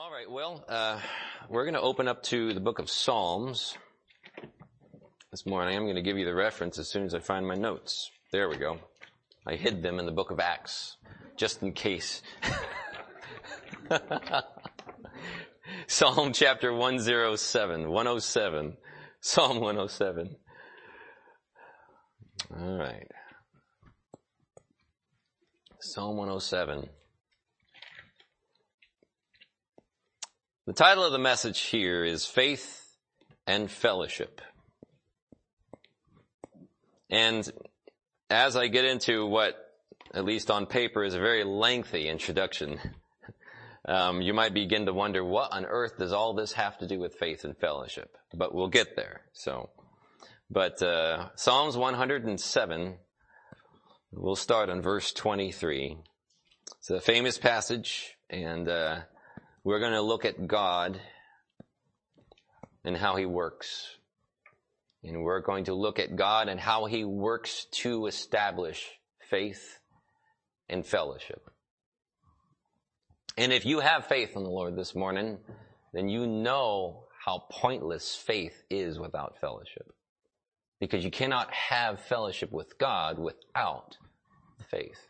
All right, well, uh, we're going to open up to the book of Psalms this morning. I'm going to give you the reference as soon as I find my notes. There we go. I hid them in the book of Acts, just in case. Psalm chapter 107, 107, Psalm 107. All right. Psalm 107. The title of the message here is Faith and Fellowship. And as I get into what, at least on paper, is a very lengthy introduction, um, you might begin to wonder what on earth does all this have to do with faith and fellowship? But we'll get there. So, but uh, Psalms 107, we'll start on verse 23. It's a famous passage, and uh, we're going to look at God and how He works. And we're going to look at God and how He works to establish faith and fellowship. And if you have faith in the Lord this morning, then you know how pointless faith is without fellowship. Because you cannot have fellowship with God without faith.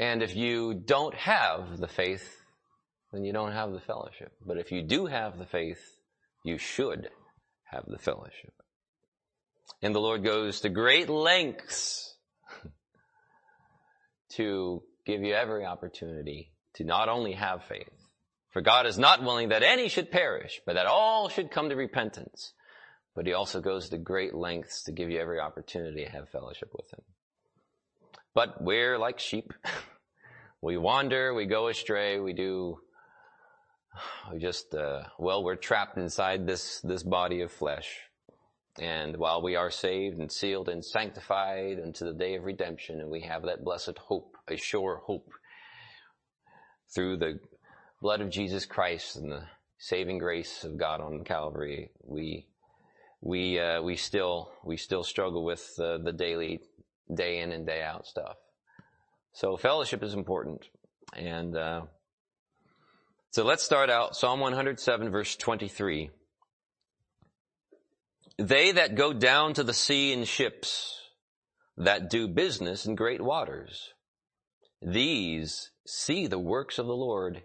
And if you don't have the faith, then you don't have the fellowship. But if you do have the faith, you should have the fellowship. And the Lord goes to great lengths to give you every opportunity to not only have faith, for God is not willing that any should perish, but that all should come to repentance. But he also goes to great lengths to give you every opportunity to have fellowship with him. But we're like sheep. we wander, we go astray, we do, we just, uh, well, we're trapped inside this, this body of flesh. And while we are saved and sealed and sanctified unto the day of redemption, and we have that blessed hope, a sure hope, through the blood of Jesus Christ and the saving grace of God on Calvary, we we uh, we still we still struggle with uh, the daily day in and day out stuff. So fellowship is important. And, uh, so let's start out Psalm 107 verse 23. They that go down to the sea in ships, that do business in great waters, these see the works of the Lord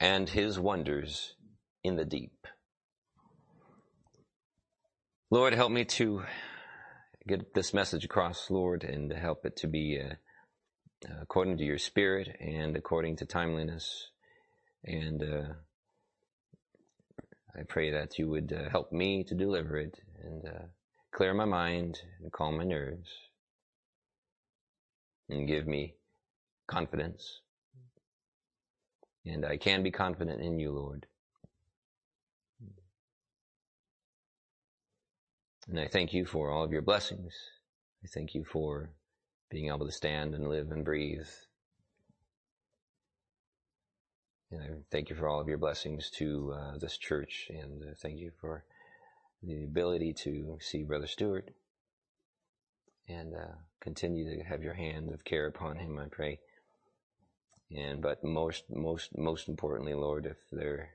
and his wonders in the deep. Lord, help me to get this message across, Lord, and help it to be uh, according to your spirit and according to timeliness. And uh, I pray that you would uh, help me to deliver it and uh, clear my mind and calm my nerves and give me confidence. And I can be confident in you, Lord. And I thank you for all of your blessings. I thank you for being able to stand and live and breathe. And I thank you for all of your blessings to uh, this church, and uh, thank you for the ability to see Brother Stewart and uh, continue to have your hand of care upon him. I pray. And but most, most, most importantly, Lord, if there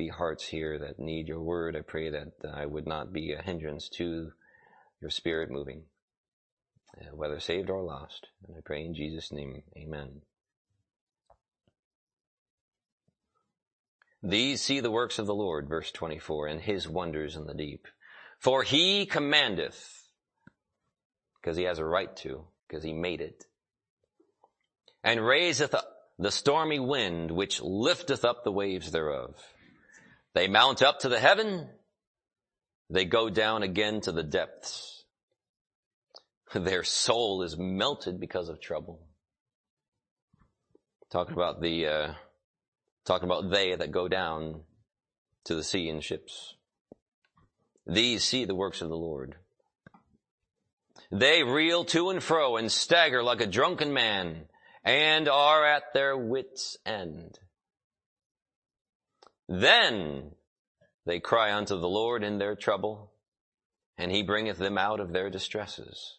be hearts here that need your word, I pray that I would not be a hindrance to your spirit moving. Uh, whether saved or lost. And I pray in Jesus' name, amen. These see the works of the Lord, verse 24, and his wonders in the deep. For he commandeth, because he has a right to, because he made it, and raiseth up the stormy wind, which lifteth up the waves thereof. They mount up to the heaven, they go down again to the depths. Their soul is melted because of trouble. Talking about the, uh, talking about they that go down to the sea in ships. These see the works of the Lord. They reel to and fro and stagger like a drunken man and are at their wits' end. Then they cry unto the Lord in their trouble, and he bringeth them out of their distresses.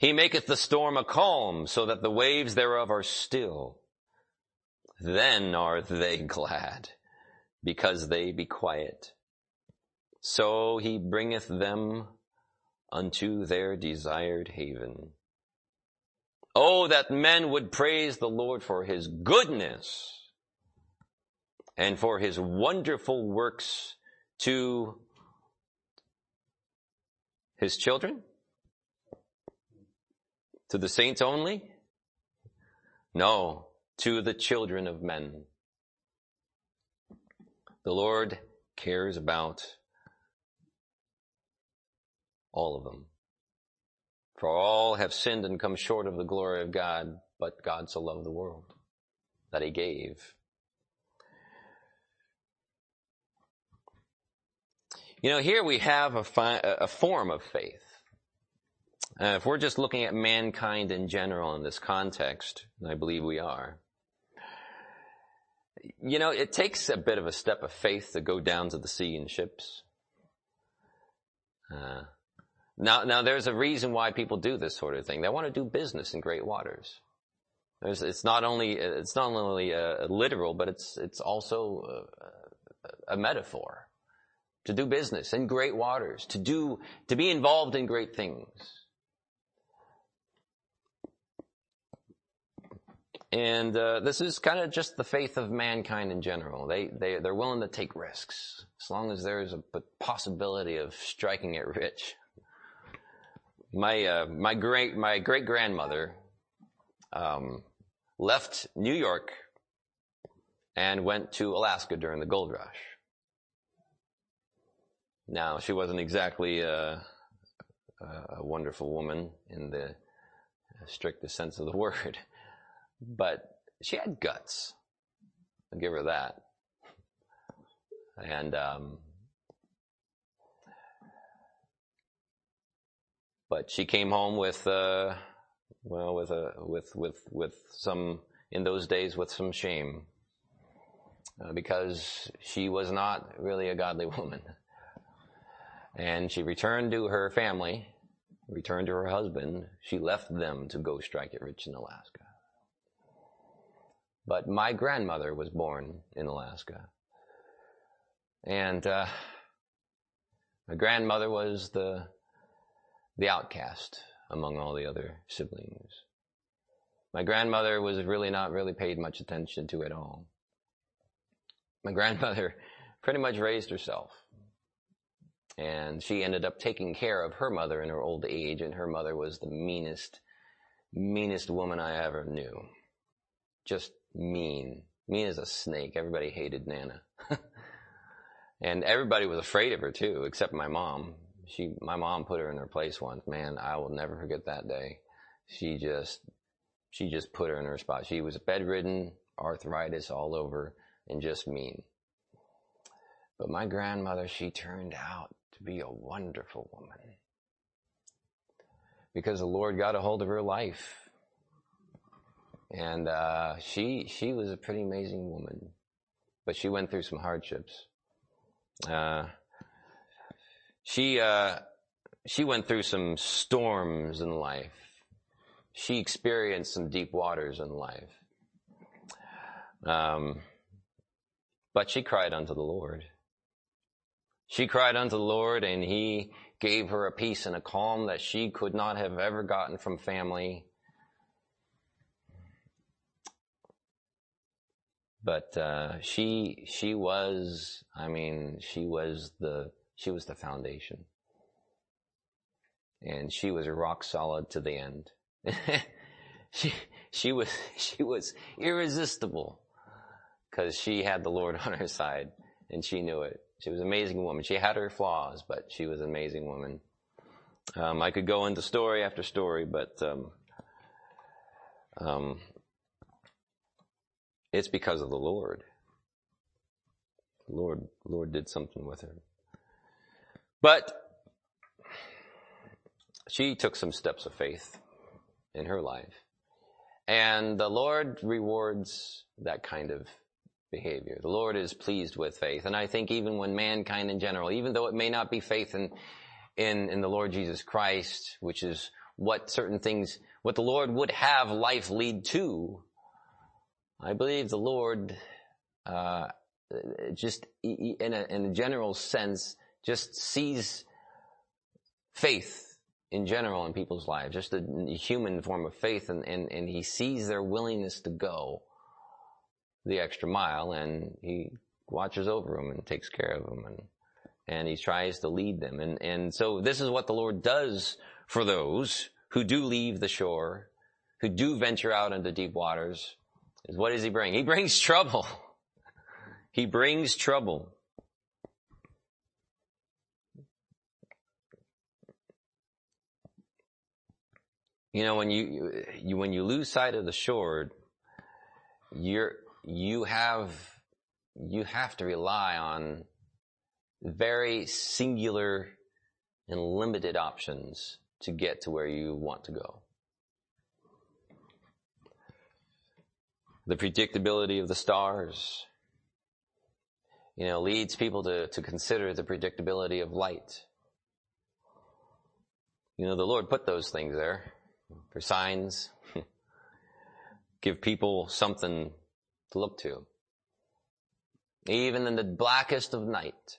He maketh the storm a calm so that the waves thereof are still. then are they glad, because they be quiet. So he bringeth them unto their desired haven. Oh, that men would praise the Lord for his goodness and for his wonderful works to his children? To the saints only? No, to the children of men. The Lord cares about all of them. For all have sinned and come short of the glory of God, but God so loved the world that he gave. You know, here we have a, fi- a form of faith. Uh, if we're just looking at mankind in general in this context, and I believe we are, you know, it takes a bit of a step of faith to go down to the sea in ships. Uh, now, now there's a reason why people do this sort of thing. They want to do business in great waters. There's, it's not only it's not only literal, but it's it's also a, a metaphor to do business in great waters, to do to be involved in great things. And uh, this is kind of just the faith of mankind in general. They they they're willing to take risks as long as there's a possibility of striking it rich. My uh, my great my great grandmother um, left New York and went to Alaska during the gold rush. Now she wasn't exactly a, a wonderful woman in the strictest sense of the word but she had guts. I'll give her that. And, um, but she came home with, uh, well, with a, with, with, with some, in those days, with some shame. Uh, because she was not really a godly woman. And she returned to her family, returned to her husband. She left them to go strike it rich in Alaska. But my grandmother was born in Alaska. And uh, my grandmother was the, the outcast among all the other siblings. My grandmother was really not really paid much attention to at all. My grandmother pretty much raised herself. And she ended up taking care of her mother in her old age, and her mother was the meanest, meanest woman I ever knew. Just mean. Mean as a snake. Everybody hated Nana. and everybody was afraid of her too, except my mom. She, my mom put her in her place once. Man, I will never forget that day. She just, she just put her in her spot. She was bedridden, arthritis all over, and just mean. But my grandmother, she turned out to be a wonderful woman. Because the Lord got a hold of her life and uh, she she was a pretty amazing woman, but she went through some hardships. Uh, she uh, she went through some storms in life. She experienced some deep waters in life. Um, but she cried unto the Lord. She cried unto the Lord, and He gave her a peace and a calm that she could not have ever gotten from family but uh, she she was I mean she was the she was the foundation, and she was rock solid to the end. she she was she was irresistible because she had the Lord on her side and she knew it. She was an amazing woman. She had her flaws, but she was an amazing woman. Um, I could go into story after story, but um, um, it's because of the Lord. Lord, Lord did something with her. But she took some steps of faith in her life. And the Lord rewards that kind of behavior. The Lord is pleased with faith. And I think even when mankind in general, even though it may not be faith in, in, in the Lord Jesus Christ, which is what certain things, what the Lord would have life lead to, I believe the Lord, uh, just in a, in a general sense, just sees faith in general in people's lives, just a human form of faith, and, and, and he sees their willingness to go the extra mile, and he watches over them and takes care of them, and and he tries to lead them, and and so this is what the Lord does for those who do leave the shore, who do venture out into deep waters. Is what does he bring? He brings trouble. He brings trouble. You know, when you, you, when you lose sight of the shore, you're, you have, you have to rely on very singular and limited options to get to where you want to go. The predictability of the stars, you know, leads people to, to consider the predictability of light. You know, the Lord put those things there for signs, give people something to look to. Even in the blackest of night.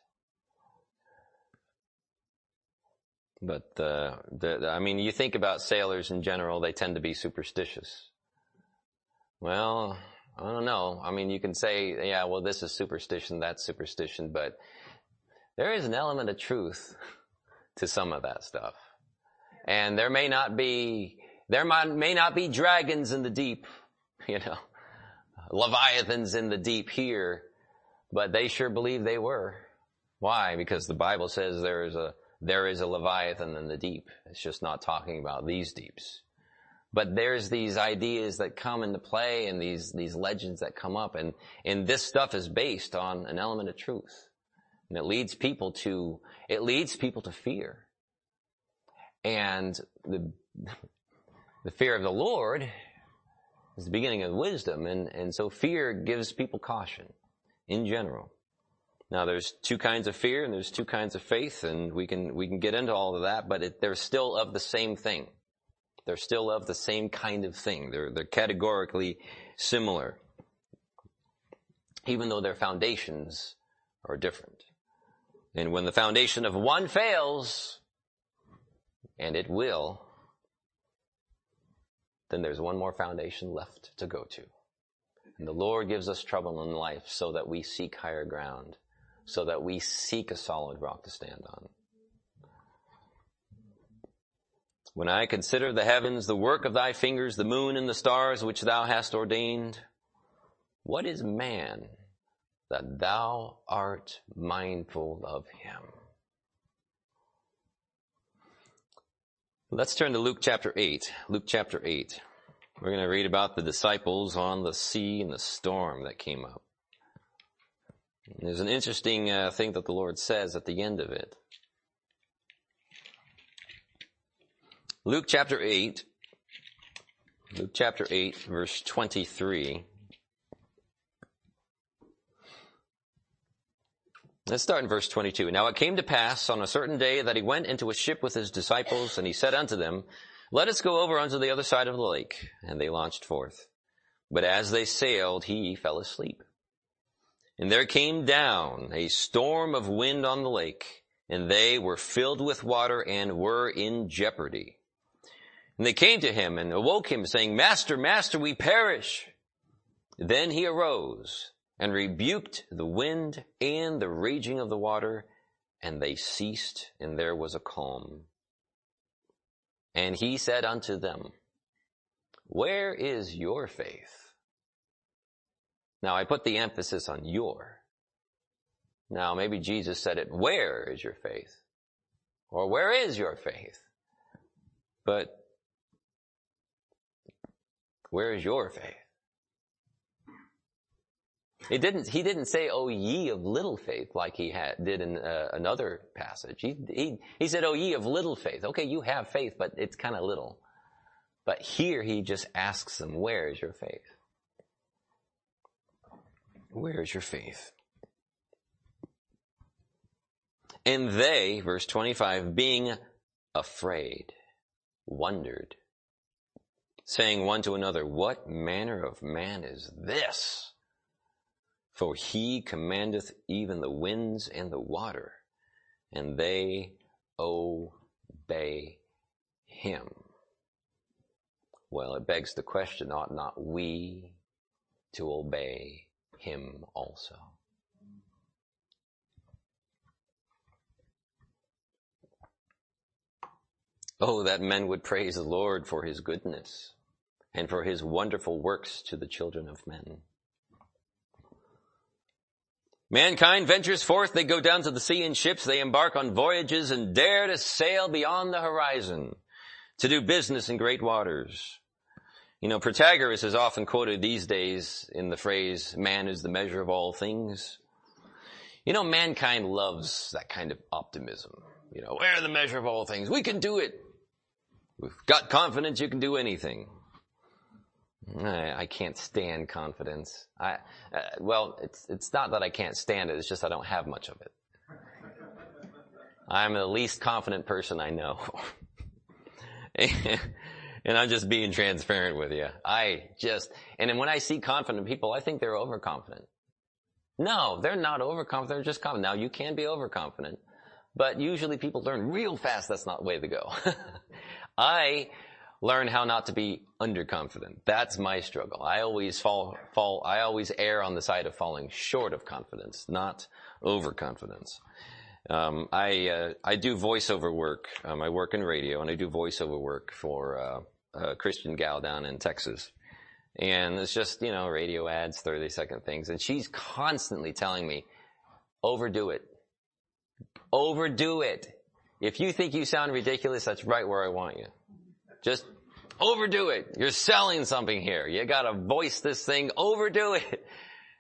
But uh, the, I mean, you think about sailors in general; they tend to be superstitious. Well, I don't know. I mean, you can say, yeah, well, this is superstition, that's superstition, but there is an element of truth to some of that stuff. And there may not be there may not be dragons in the deep, you know, leviathans in the deep here, but they sure believe they were. Why? Because the Bible says there is a, there is a leviathan in the deep. It's just not talking about these deeps. But there's these ideas that come into play and these, these legends that come up and, and this stuff is based on an element of truth. And it leads people to, it leads people to fear. And the, the fear of the Lord is the beginning of wisdom, and, and so fear gives people caution in general. Now there's two kinds of fear and there's two kinds of faith, and we can, we can get into all of that, but it, they're still of the same thing. They're still of the same kind of thing. They're, they're categorically similar. Even though their foundations are different. And when the foundation of one fails, and it will, then there's one more foundation left to go to. And the Lord gives us trouble in life so that we seek higher ground, so that we seek a solid rock to stand on. When I consider the heavens, the work of thy fingers, the moon and the stars which thou hast ordained, what is man that thou art mindful of him? Let's turn to Luke chapter 8. Luke chapter 8. We're going to read about the disciples on the sea and the storm that came up. There's an interesting uh, thing that the Lord says at the end of it. Luke chapter 8. Luke chapter 8, verse 23. Let's start in verse 22. Now it came to pass on a certain day that he went into a ship with his disciples, and he said unto them, Let us go over unto the other side of the lake. And they launched forth. But as they sailed, he fell asleep. And there came down a storm of wind on the lake, and they were filled with water and were in jeopardy. And they came to him and awoke him, saying, Master, Master, we perish. Then he arose and rebuked the wind and the raging of the water, and they ceased, and there was a calm. And he said unto them, Where is your faith? Now I put the emphasis on your. Now maybe Jesus said it, Where is your faith? Or where is your faith? But where is your faith? It didn't, he didn't say, oh ye of little faith, like he had, did in uh, another passage. He, he, he said, oh ye of little faith. Okay, you have faith, but it's kind of little. But here he just asks them, where is your faith? Where is your faith? And they, verse 25, being afraid, wondered, saying one to another, What manner of man is this? For he commandeth even the winds and the water, and they obey him. Well, it begs the question, ought not we to obey him also? Oh, that men would praise the Lord for his goodness and for his wonderful works to the children of men. Mankind ventures forth, they go down to the sea in ships, they embark on voyages and dare to sail beyond the horizon to do business in great waters. You know, Protagoras is often quoted these days in the phrase, man is the measure of all things. You know, mankind loves that kind of optimism. You know, we're the measure of all things. We can do it. We've got confidence you can do anything. I, I can't stand confidence. I, uh, well, it's, it's not that I can't stand it, it's just I don't have much of it. I'm the least confident person I know. and I'm just being transparent with you. I just, and then when I see confident people, I think they're overconfident. No, they're not overconfident, they're just confident. Now you can be overconfident, but usually people learn real fast that's not the way to go. I learn how not to be underconfident. That's my struggle. I always fall, fall, I always err on the side of falling short of confidence, not overconfidence. Um, I uh, I do voiceover work. Um, I work in radio, and I do voiceover work for uh, a Christian gal down in Texas. And it's just you know radio ads, thirty second things, and she's constantly telling me, overdo it, overdo it. If you think you sound ridiculous, that's right where I want you. Just overdo it. You're selling something here. You gotta voice this thing, overdo it.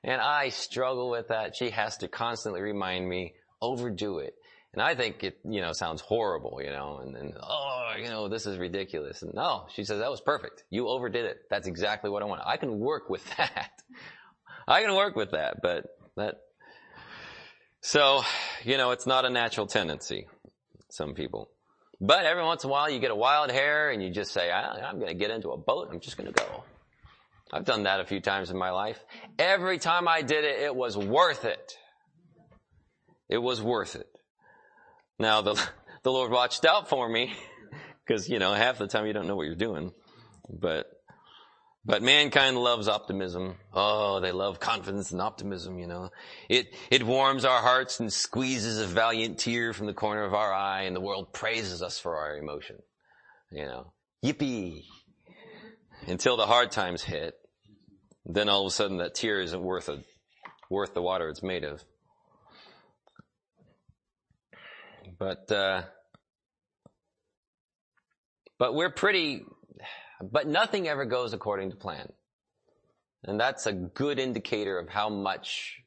And I struggle with that. She has to constantly remind me, overdo it. And I think it, you know, sounds horrible, you know, and then, oh, you know, this is ridiculous. And no, she says, that was perfect. You overdid it. That's exactly what I want. I can work with that. I can work with that, but that, so, you know, it's not a natural tendency. Some people. But every once in a while you get a wild hair and you just say, I'm going to get into a boat. I'm just going to go. I've done that a few times in my life. Every time I did it, it was worth it. It was worth it. Now the, the Lord watched out for me because, you know, half the time you don't know what you're doing, but but mankind loves optimism. Oh, they love confidence and optimism, you know. It, it warms our hearts and squeezes a valiant tear from the corner of our eye and the world praises us for our emotion. You know, yippee. Until the hard times hit. Then all of a sudden that tear isn't worth a, worth the water it's made of. But, uh, but we're pretty but nothing ever goes according to plan. And that's a good indicator of how much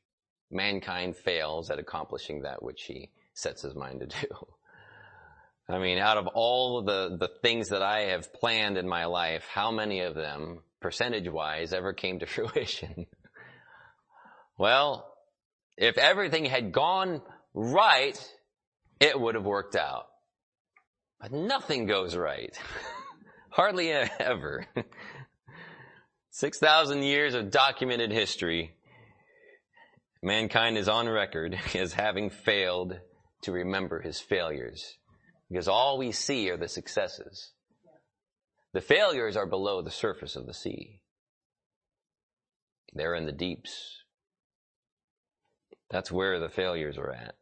mankind fails at accomplishing that which he sets his mind to do. I mean, out of all the, the things that I have planned in my life, how many of them, percentage wise, ever came to fruition? well, if everything had gone right, it would have worked out. But nothing goes right. Hardly ever. 6,000 years of documented history. Mankind is on record as having failed to remember his failures. Because all we see are the successes. The failures are below the surface of the sea. They're in the deeps. That's where the failures are at.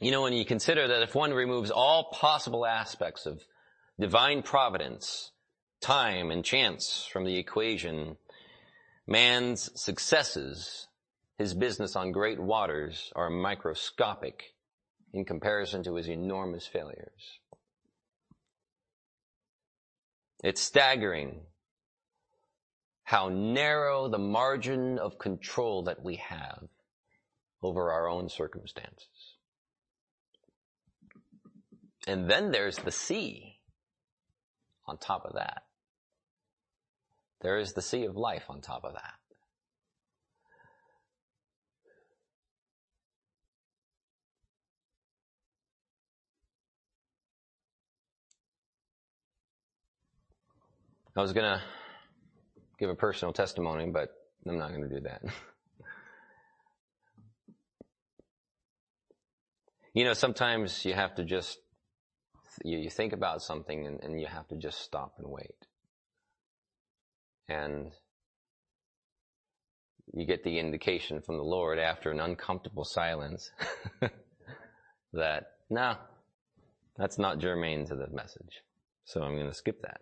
You know, when you consider that if one removes all possible aspects of divine providence, time, and chance from the equation, man's successes, his business on great waters, are microscopic in comparison to his enormous failures. It's staggering how narrow the margin of control that we have over our own circumstances. And then there's the sea on top of that. There is the sea of life on top of that. I was going to give a personal testimony, but I'm not going to do that. you know, sometimes you have to just, you, you think about something and, and you have to just stop and wait. And you get the indication from the Lord after an uncomfortable silence that, no, that's not germane to the message. So I'm going to skip that.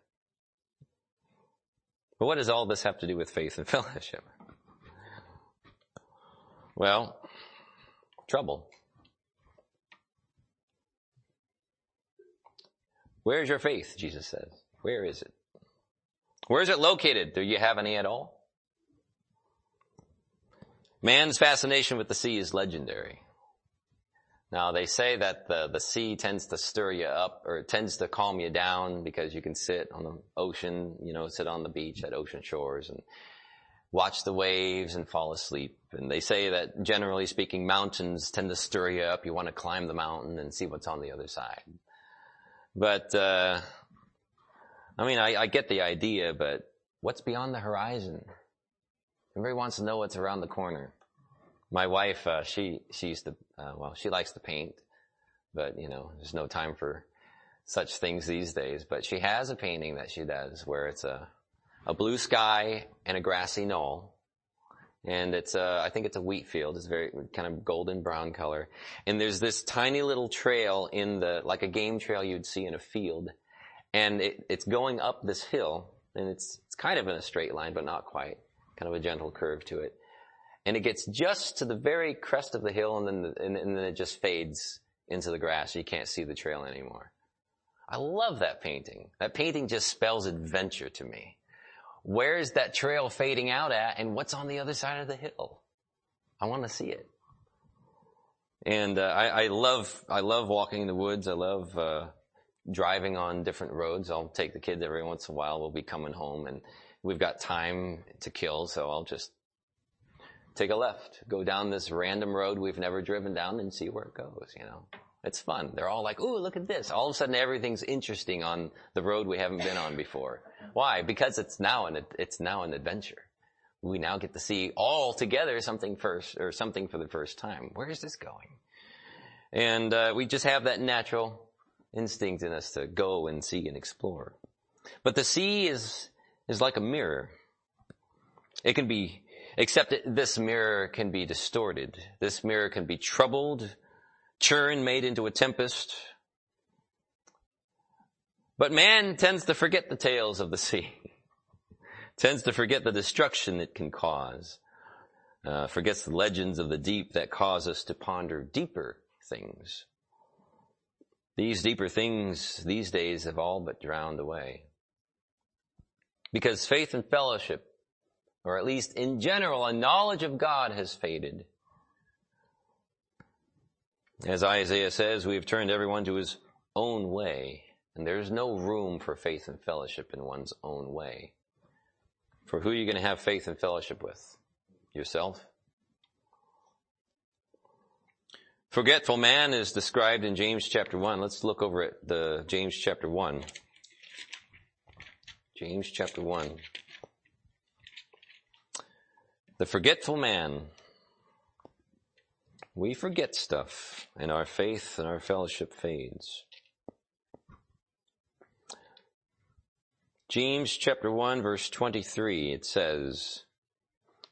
But what does all this have to do with faith and fellowship? Well, trouble. Where's your faith? Jesus says. Where is it? Where is it located? Do you have any at all? Man's fascination with the sea is legendary. Now they say that the, the sea tends to stir you up or it tends to calm you down because you can sit on the ocean, you know, sit on the beach at ocean shores and watch the waves and fall asleep. And they say that generally speaking, mountains tend to stir you up. You want to climb the mountain and see what's on the other side. But, uh, I mean, I, I get the idea, but what's beyond the horizon? Everybody wants to know what's around the corner. My wife, uh, she, she used to, uh, well, she likes to paint, but you know, there's no time for such things these days. But she has a painting that she does where it's a, a blue sky and a grassy knoll. And it's a, I think it's a wheat field. It's very kind of golden brown color. And there's this tiny little trail in the, like a game trail you'd see in a field. And it, it's going up this hill and it's, it's kind of in a straight line, but not quite kind of a gentle curve to it. And it gets just to the very crest of the hill and then, the, and, and then it just fades into the grass. You can't see the trail anymore. I love that painting. That painting just spells adventure to me. Where is that trail fading out at and what's on the other side of the hill? I want to see it. And uh, I, I, love I love walking in the woods. I love uh, driving on different roads. I'll take the kids every once in a while. We'll be coming home and we've got time to kill, so I'll just take a left, go down this random road we've never driven down and see where it goes, you know. It's fun. They're all like, ooh, look at this. All of a sudden everything's interesting on the road we haven't been on before. Why? Because it's now an, it's now an adventure. We now get to see all together something first, or something for the first time. Where is this going? And, uh, we just have that natural instinct in us to go and see and explore. But the sea is, is like a mirror. It can be, except this mirror can be distorted. This mirror can be troubled, churn made into a tempest. But man tends to forget the tales of the sea, tends to forget the destruction it can cause, uh, forgets the legends of the deep that cause us to ponder deeper things. These deeper things these days have all but drowned away. Because faith and fellowship, or at least in general, a knowledge of God has faded. As Isaiah says, we have turned everyone to his own way, and there's no room for faith and fellowship in one's own way. For who are you going to have faith and fellowship with? Yourself? Forgetful man is described in James chapter 1. Let's look over at the James chapter 1. James chapter 1. The forgetful man. We forget stuff, and our faith and our fellowship fades. James chapter 1 verse 23, it says,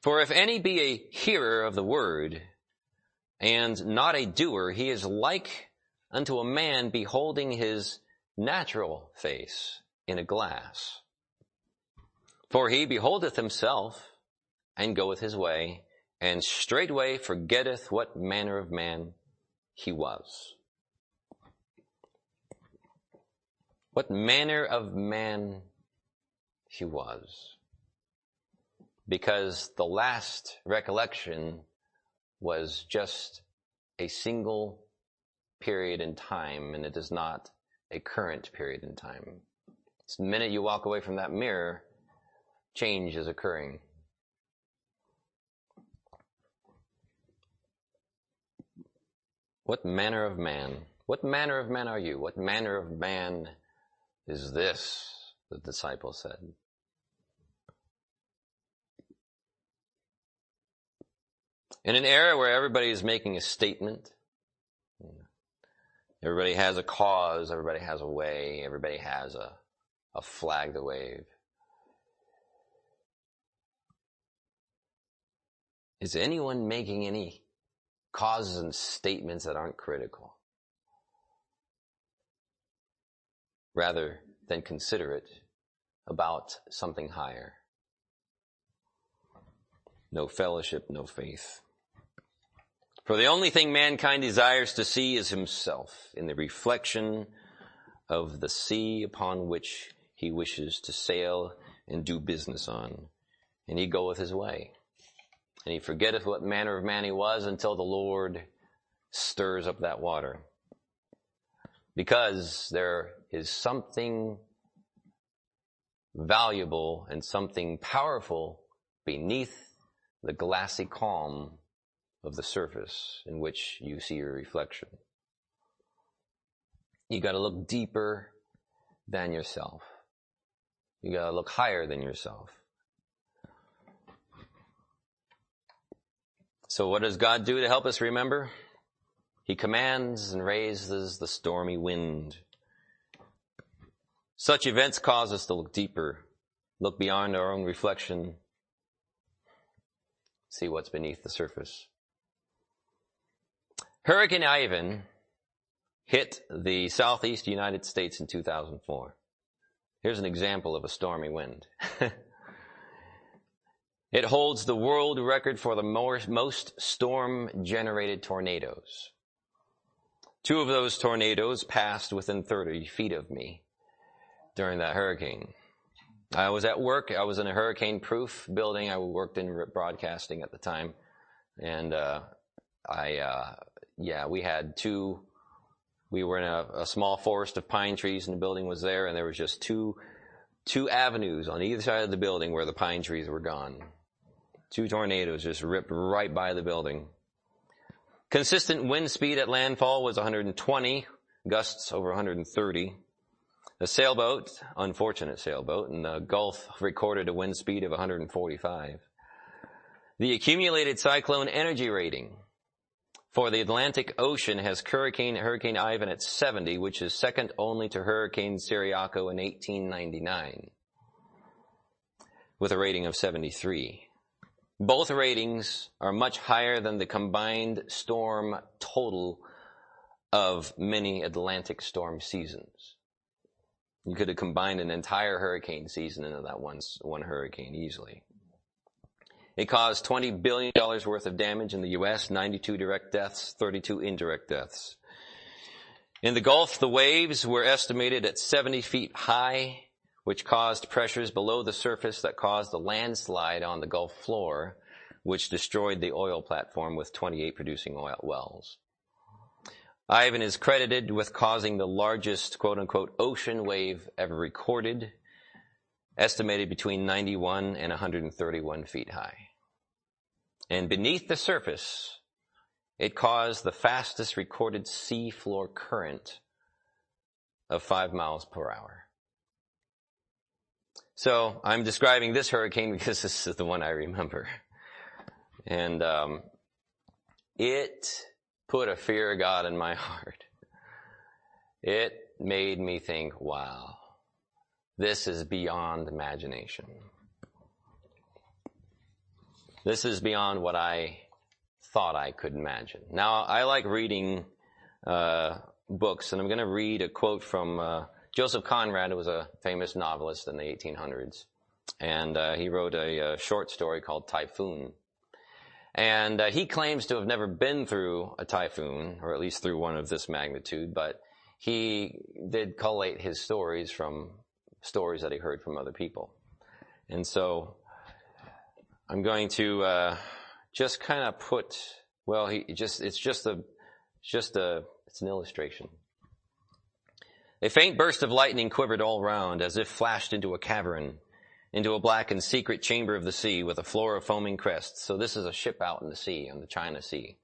For if any be a hearer of the word, and not a doer, he is like unto a man beholding his natural face in a glass. For he beholdeth himself and goeth his way, and straightway forgetteth what manner of man he was. What manner of man he was. Because the last recollection was just a single period in time, and it is not a current period in time. the minute you walk away from that mirror, change is occurring. What manner of man? What manner of man are you? What manner of man is this? The disciple said. In an era where everybody is making a statement, everybody has a cause, everybody has a way, everybody has a, a flag to wave. Is anyone making any causes and statements that aren't critical? Rather than considerate about something higher. No fellowship, no faith. For the only thing mankind desires to see is himself in the reflection of the sea upon which he wishes to sail and do business on. And he goeth his way. And he forgetteth what manner of man he was until the Lord stirs up that water. Because there is something valuable and something powerful beneath the glassy calm of the surface in which you see your reflection. You gotta look deeper than yourself. You gotta look higher than yourself. So what does God do to help us remember? He commands and raises the stormy wind. Such events cause us to look deeper, look beyond our own reflection, see what's beneath the surface. Hurricane Ivan hit the southeast United States in 2004. Here's an example of a stormy wind. it holds the world record for the most storm generated tornadoes. Two of those tornadoes passed within 30 feet of me during that hurricane. I was at work. I was in a hurricane proof building. I worked in broadcasting at the time. And, uh, I, uh, yeah, we had two, we were in a, a, small forest of pine trees and the building was there and there was just two, two avenues on either side of the building where the pine trees were gone. Two tornadoes just ripped right by the building. Consistent wind speed at landfall was 120, gusts over 130. The sailboat, unfortunate sailboat, in the Gulf recorded a wind speed of 145. The accumulated cyclone energy rating for the Atlantic Ocean has Hurricane, Hurricane Ivan at 70, which is second only to Hurricane Ciriaco in 1899, with a rating of 73. Both ratings are much higher than the combined storm total of many Atlantic storm seasons. You could have combined an entire hurricane season into that one, one hurricane easily. It caused $20 billion worth of damage in the U.S., 92 direct deaths, 32 indirect deaths. In the Gulf, the waves were estimated at 70 feet high, which caused pressures below the surface that caused a landslide on the Gulf floor, which destroyed the oil platform with 28 producing oil wells. Ivan is credited with causing the largest quote unquote ocean wave ever recorded, estimated between 91 and 131 feet high. And beneath the surface, it caused the fastest recorded sea floor current of five miles per hour. So I'm describing this hurricane because this is the one I remember. And um, it put a fear of God in my heart. It made me think, wow, this is beyond imagination. This is beyond what I thought I could imagine. Now, I like reading uh, books, and I'm going to read a quote from uh, Joseph Conrad, was a famous novelist in the 1800s. And uh, he wrote a, a, short story called Typhoon. And uh, he claims to have never been through a typhoon, or at least through one of this magnitude, but he did collate his stories from stories that he heard from other people. And so I'm going to uh, just kind of put, well, he just it's just a just a it's an illustration. A faint burst of lightning quivered all round, as if flashed into a cavern, into a black and secret chamber of the sea, with a floor of foaming crests. So this is a ship out in the sea, on the China Sea.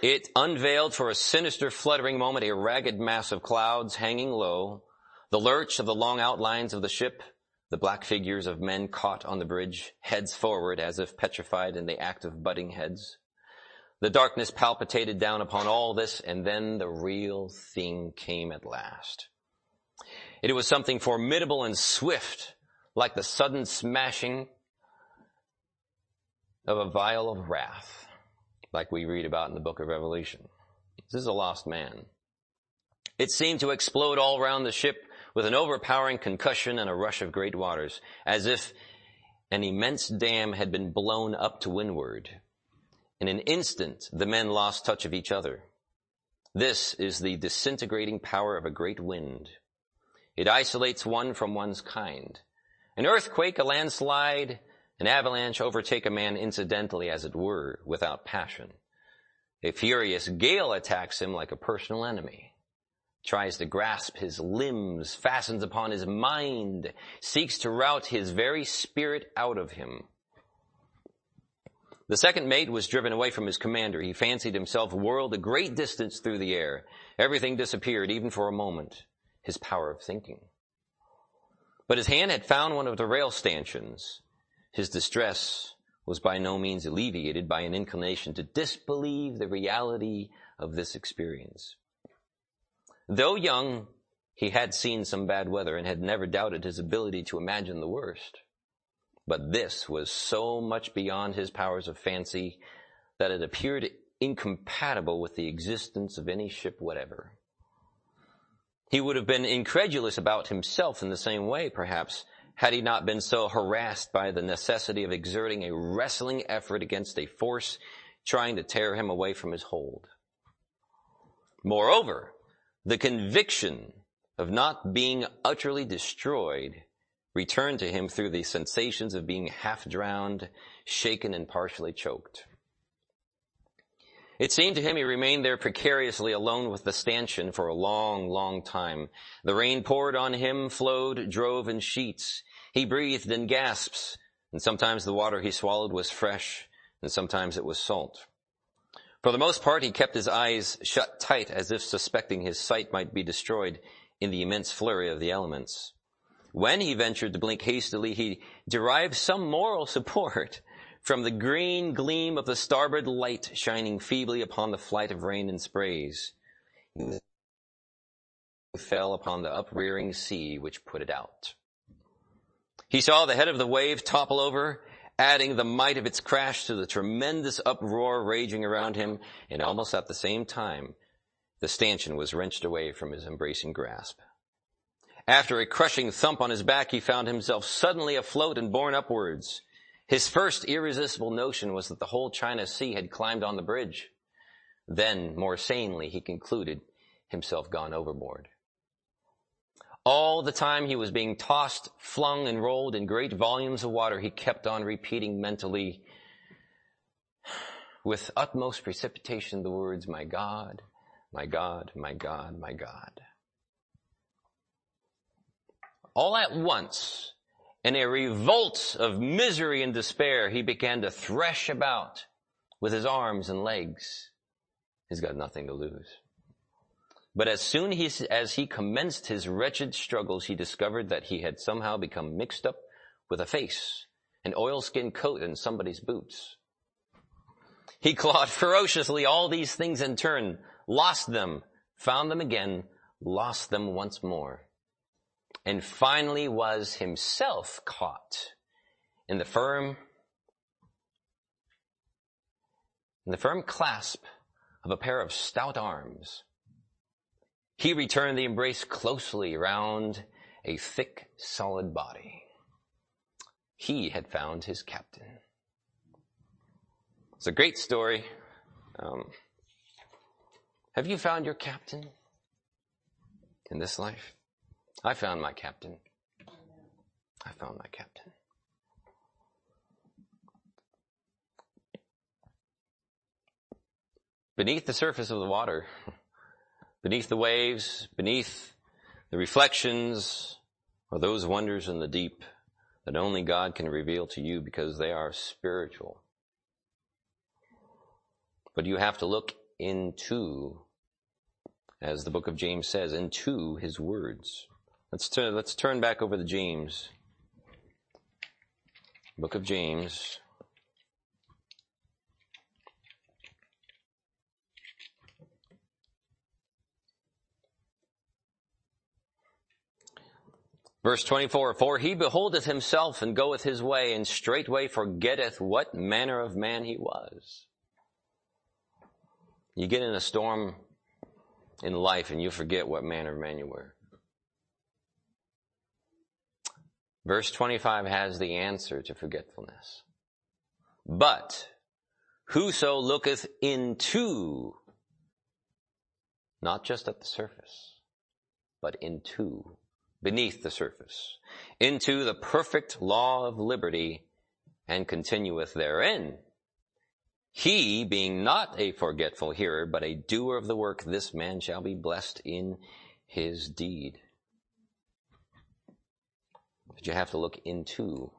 It unveiled for a sinister, fluttering moment a ragged mass of clouds hanging low, the lurch of the long outlines of the ship, the black figures of men caught on the bridge, heads forward as if petrified in the act of butting heads. The darkness palpitated down upon all this, and then the real thing came at last. It was something formidable and swift, like the sudden smashing of a vial of wrath, like we read about in the book of Revelation. This is a lost man. It seemed to explode all round the ship with an overpowering concussion and a rush of great waters, as if an immense dam had been blown up to windward. In an instant, the men lost touch of each other. This is the disintegrating power of a great wind. It isolates one from one's kind. An earthquake, a landslide, an avalanche overtake a man incidentally, as it were, without passion. A furious gale attacks him like a personal enemy tries to grasp his limbs, fastens upon his mind, seeks to rout his very spirit out of him. The second mate was driven away from his commander. He fancied himself whirled a great distance through the air. Everything disappeared, even for a moment, his power of thinking. But his hand had found one of the rail stanchions. His distress was by no means alleviated by an inclination to disbelieve the reality of this experience. Though young, he had seen some bad weather and had never doubted his ability to imagine the worst. But this was so much beyond his powers of fancy that it appeared incompatible with the existence of any ship whatever. He would have been incredulous about himself in the same way, perhaps, had he not been so harassed by the necessity of exerting a wrestling effort against a force trying to tear him away from his hold. Moreover, the conviction of not being utterly destroyed returned to him through the sensations of being half drowned, shaken, and partially choked. It seemed to him he remained there precariously alone with the stanchion for a long, long time. The rain poured on him, flowed, drove in sheets. He breathed in gasps, and sometimes the water he swallowed was fresh, and sometimes it was salt. For the most part, he kept his eyes shut tight as if suspecting his sight might be destroyed in the immense flurry of the elements. When he ventured to blink hastily, he derived some moral support from the green gleam of the starboard light shining feebly upon the flight of rain and sprays. He fell upon the uprearing sea which put it out. He saw the head of the wave topple over adding the might of its crash to the tremendous uproar raging around him, and almost at the same time, the stanchion was wrenched away from his embracing grasp. After a crushing thump on his back, he found himself suddenly afloat and borne upwards. His first irresistible notion was that the whole China Sea had climbed on the bridge. Then, more sanely, he concluded himself gone overboard. All the time he was being tossed, flung, and rolled in great volumes of water, he kept on repeating mentally, with utmost precipitation, the words, My God, my God, my God, my God. All at once, in a revolt of misery and despair, he began to thresh about with his arms and legs. He's got nothing to lose. But as soon as he commenced his wretched struggles, he discovered that he had somehow become mixed up with a face, an oilskin coat, and somebody's boots. He clawed ferociously all these things in turn, lost them, found them again, lost them once more, and finally was himself caught in the firm, in the firm clasp of a pair of stout arms he returned the embrace closely round a thick, solid body. He had found his captain. It's a great story. Um, have you found your captain in this life? I found my captain. I found my captain. Beneath the surface of the water, beneath the waves, beneath the reflections, are those wonders in the deep that only God can reveal to you because they are spiritual. But you have to look into, as the book of James says, into his words. Let's turn, let's turn back over to James. Book of James. Verse 24, For he beholdeth himself and goeth his way, and straightway forgetteth what manner of man he was. You get in a storm in life and you forget what manner of man you were. Verse 25 has the answer to forgetfulness. But whoso looketh into, not just at the surface, but into, beneath the surface, into the perfect law of liberty and continueth therein, he, being not a forgetful hearer, but a doer of the work, this man shall be blessed in his deed. But you have to look into,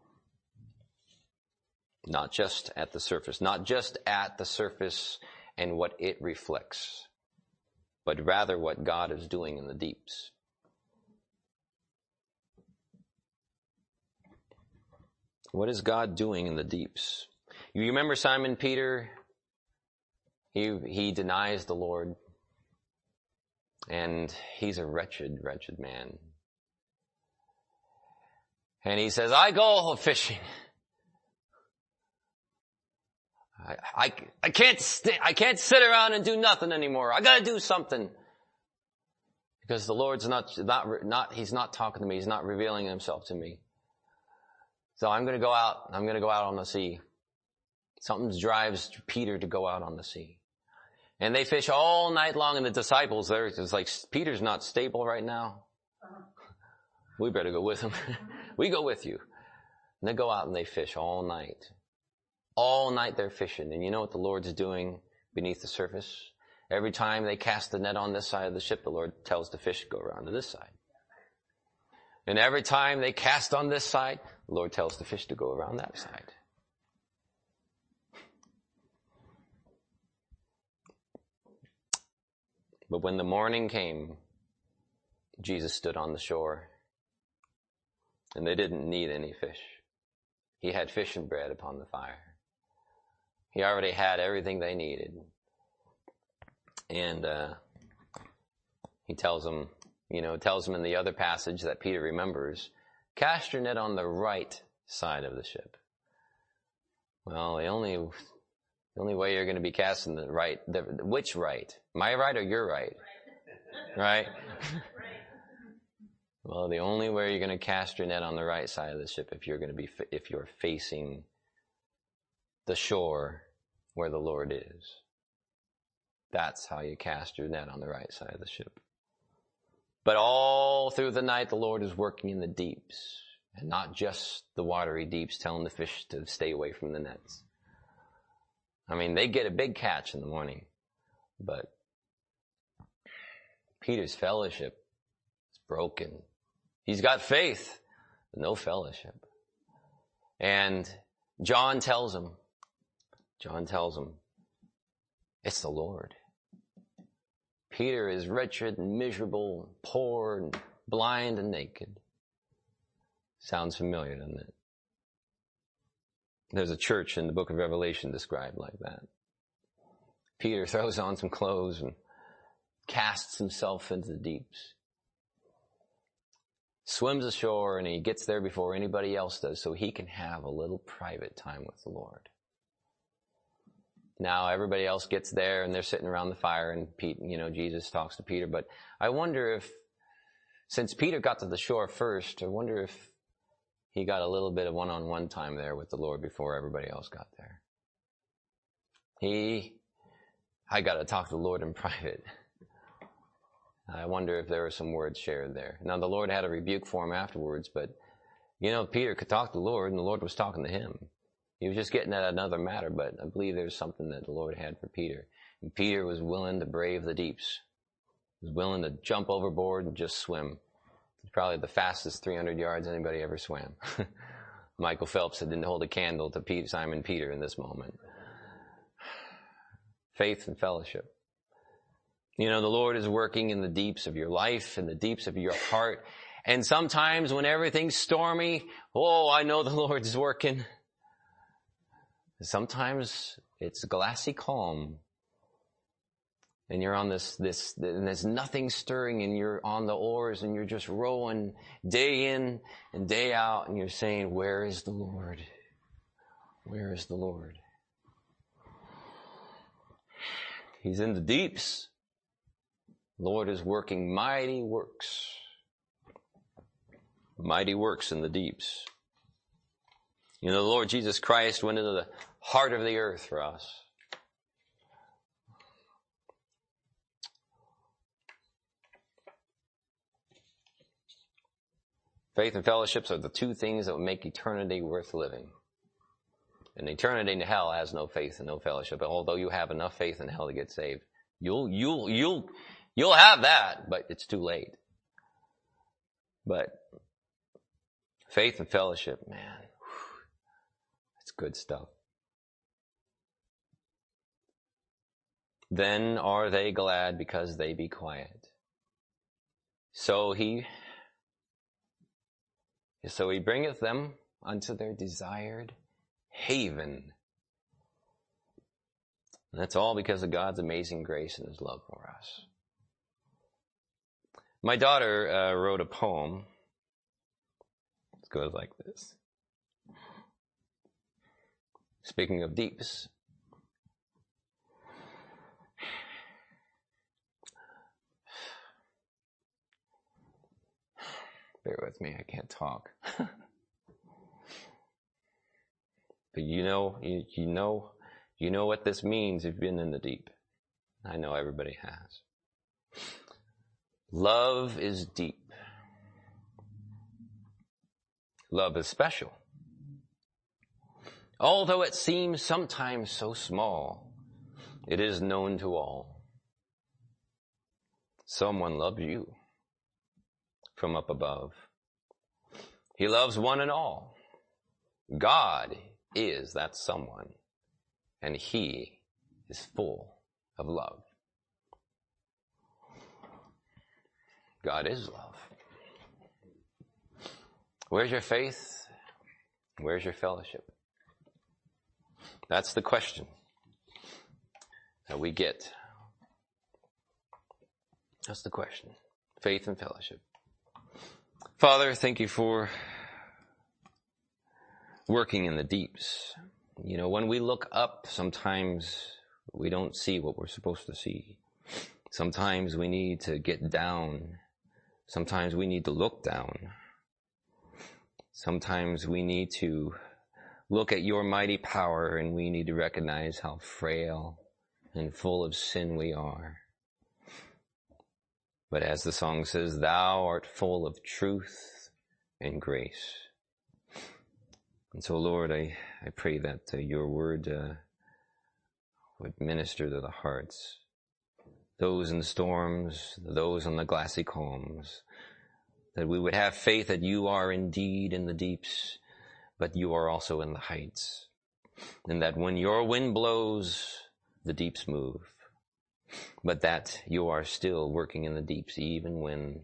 not just at the surface, not just at the surface and what it reflects, but rather what God is doing in the deeps. What is God doing in the deeps? You remember Simon Peter? He, he denies the Lord. And he's a wretched, wretched man. And he says, I go fishing. I, I, I can't st- I can't sit around and do nothing anymore. I gotta do something. Because the Lord's not, not, not, He's not talking to me. He's not revealing Himself to me. So I'm gonna go out, I'm gonna go out on the sea. Something drives Peter to go out on the sea. And they fish all night long and the disciples there, it's like, Peter's not stable right now. We better go with them. we go with you. And they go out and they fish all night. All night they're fishing. And you know what the Lord's doing beneath the surface? Every time they cast the net on this side of the ship, the Lord tells the fish to go around to this side. And every time they cast on this side, the Lord tells the fish to go around that side. But when the morning came, Jesus stood on the shore, and they didn't need any fish. He had fish and bread upon the fire. He already had everything they needed. And uh, he tells them, you know, tells them in the other passage that Peter remembers, cast your net on the right side of the ship. Well, the only the only way you're going to be casting the right, the, which right? My right or your right? Right? well, the only way you're going to cast your net on the right side of the ship if you're going to be, if you're facing the shore where the Lord is. That's how you cast your net on the right side of the ship. But all through the night, the Lord is working in the deeps and not just the watery deeps, telling the fish to stay away from the nets. I mean, they get a big catch in the morning, but Peter's fellowship is broken. He's got faith, but no fellowship. And John tells him, John tells him, it's the Lord. Peter is wretched and miserable, and poor and blind and naked. Sounds familiar, doesn't it? There's a church in the book of Revelation described like that. Peter throws on some clothes and casts himself into the deeps. Swims ashore and he gets there before anybody else does so he can have a little private time with the Lord. Now everybody else gets there and they're sitting around the fire and Pete, you know, Jesus talks to Peter, but I wonder if, since Peter got to the shore first, I wonder if he got a little bit of one-on-one time there with the Lord before everybody else got there. He, I got to talk to the Lord in private. I wonder if there were some words shared there. Now the Lord had a rebuke for him afterwards, but you know, Peter could talk to the Lord and the Lord was talking to him. He was just getting at another matter, but I believe there's something that the Lord had for Peter. And Peter was willing to brave the deeps. He was willing to jump overboard and just swim probably the fastest 300 yards anybody ever swam. Michael Phelps didn't hold a candle to Simon Peter in this moment. Faith and fellowship. You know, the Lord is working in the deeps of your life, in the deeps of your heart. And sometimes when everything's stormy, oh, I know the Lord's working. Sometimes it's glassy calm. and you're on this, this, and there's nothing stirring and you're on the oars and you're just rowing day in and day out and you're saying, where is the Lord? Where is the Lord? He's in the deeps. Lord is working mighty works. Mighty works in the deeps. You know, the Lord Jesus Christ went into the heart of the earth for us. Faith and fellowships are the two things that will make eternity worth living. And eternity in hell has no faith and no fellowship. Although you have enough faith in hell to get saved, you'll you'll you'll you'll have that, but it's too late. But faith and fellowship, man, it's good stuff. Then are they glad because they be quiet. So he so he bringeth them unto their desired haven. And that's all because of God's amazing grace and his love for us. My daughter uh, wrote a poem. It goes like this. Speaking of deeps, Bear with me, I can't talk. but you know, you, you know, you know what this means if you've been in the deep. I know everybody has. Love is deep. Love is special. Although it seems sometimes so small, it is known to all. Someone loves you from up above. He loves one and all. God is that someone, and He is full of love. God is love. Where's your faith? Where's your fellowship? That's the question that we get. That's the question. Faith and fellowship. Father, thank you for working in the deeps. You know, when we look up, sometimes we don't see what we're supposed to see. Sometimes we need to get down. Sometimes we need to look down. Sometimes we need to look at your mighty power and we need to recognize how frail and full of sin we are. But as the song says, thou art full of truth and grace. And so, Lord, I, I pray that uh, your word uh, would minister to the hearts, those in the storms, those on the glassy calms, that we would have faith that you are indeed in the deeps, but you are also in the heights. And that when your wind blows, the deeps move but that you are still working in the deeps even when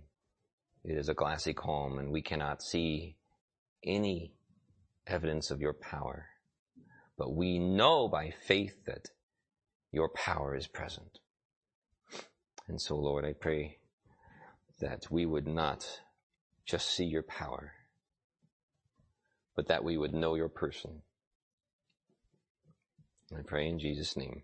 it is a glassy calm and we cannot see any evidence of your power. But we know by faith that your power is present. And so, Lord, I pray that we would not just see your power, but that we would know your person. I pray in Jesus' name.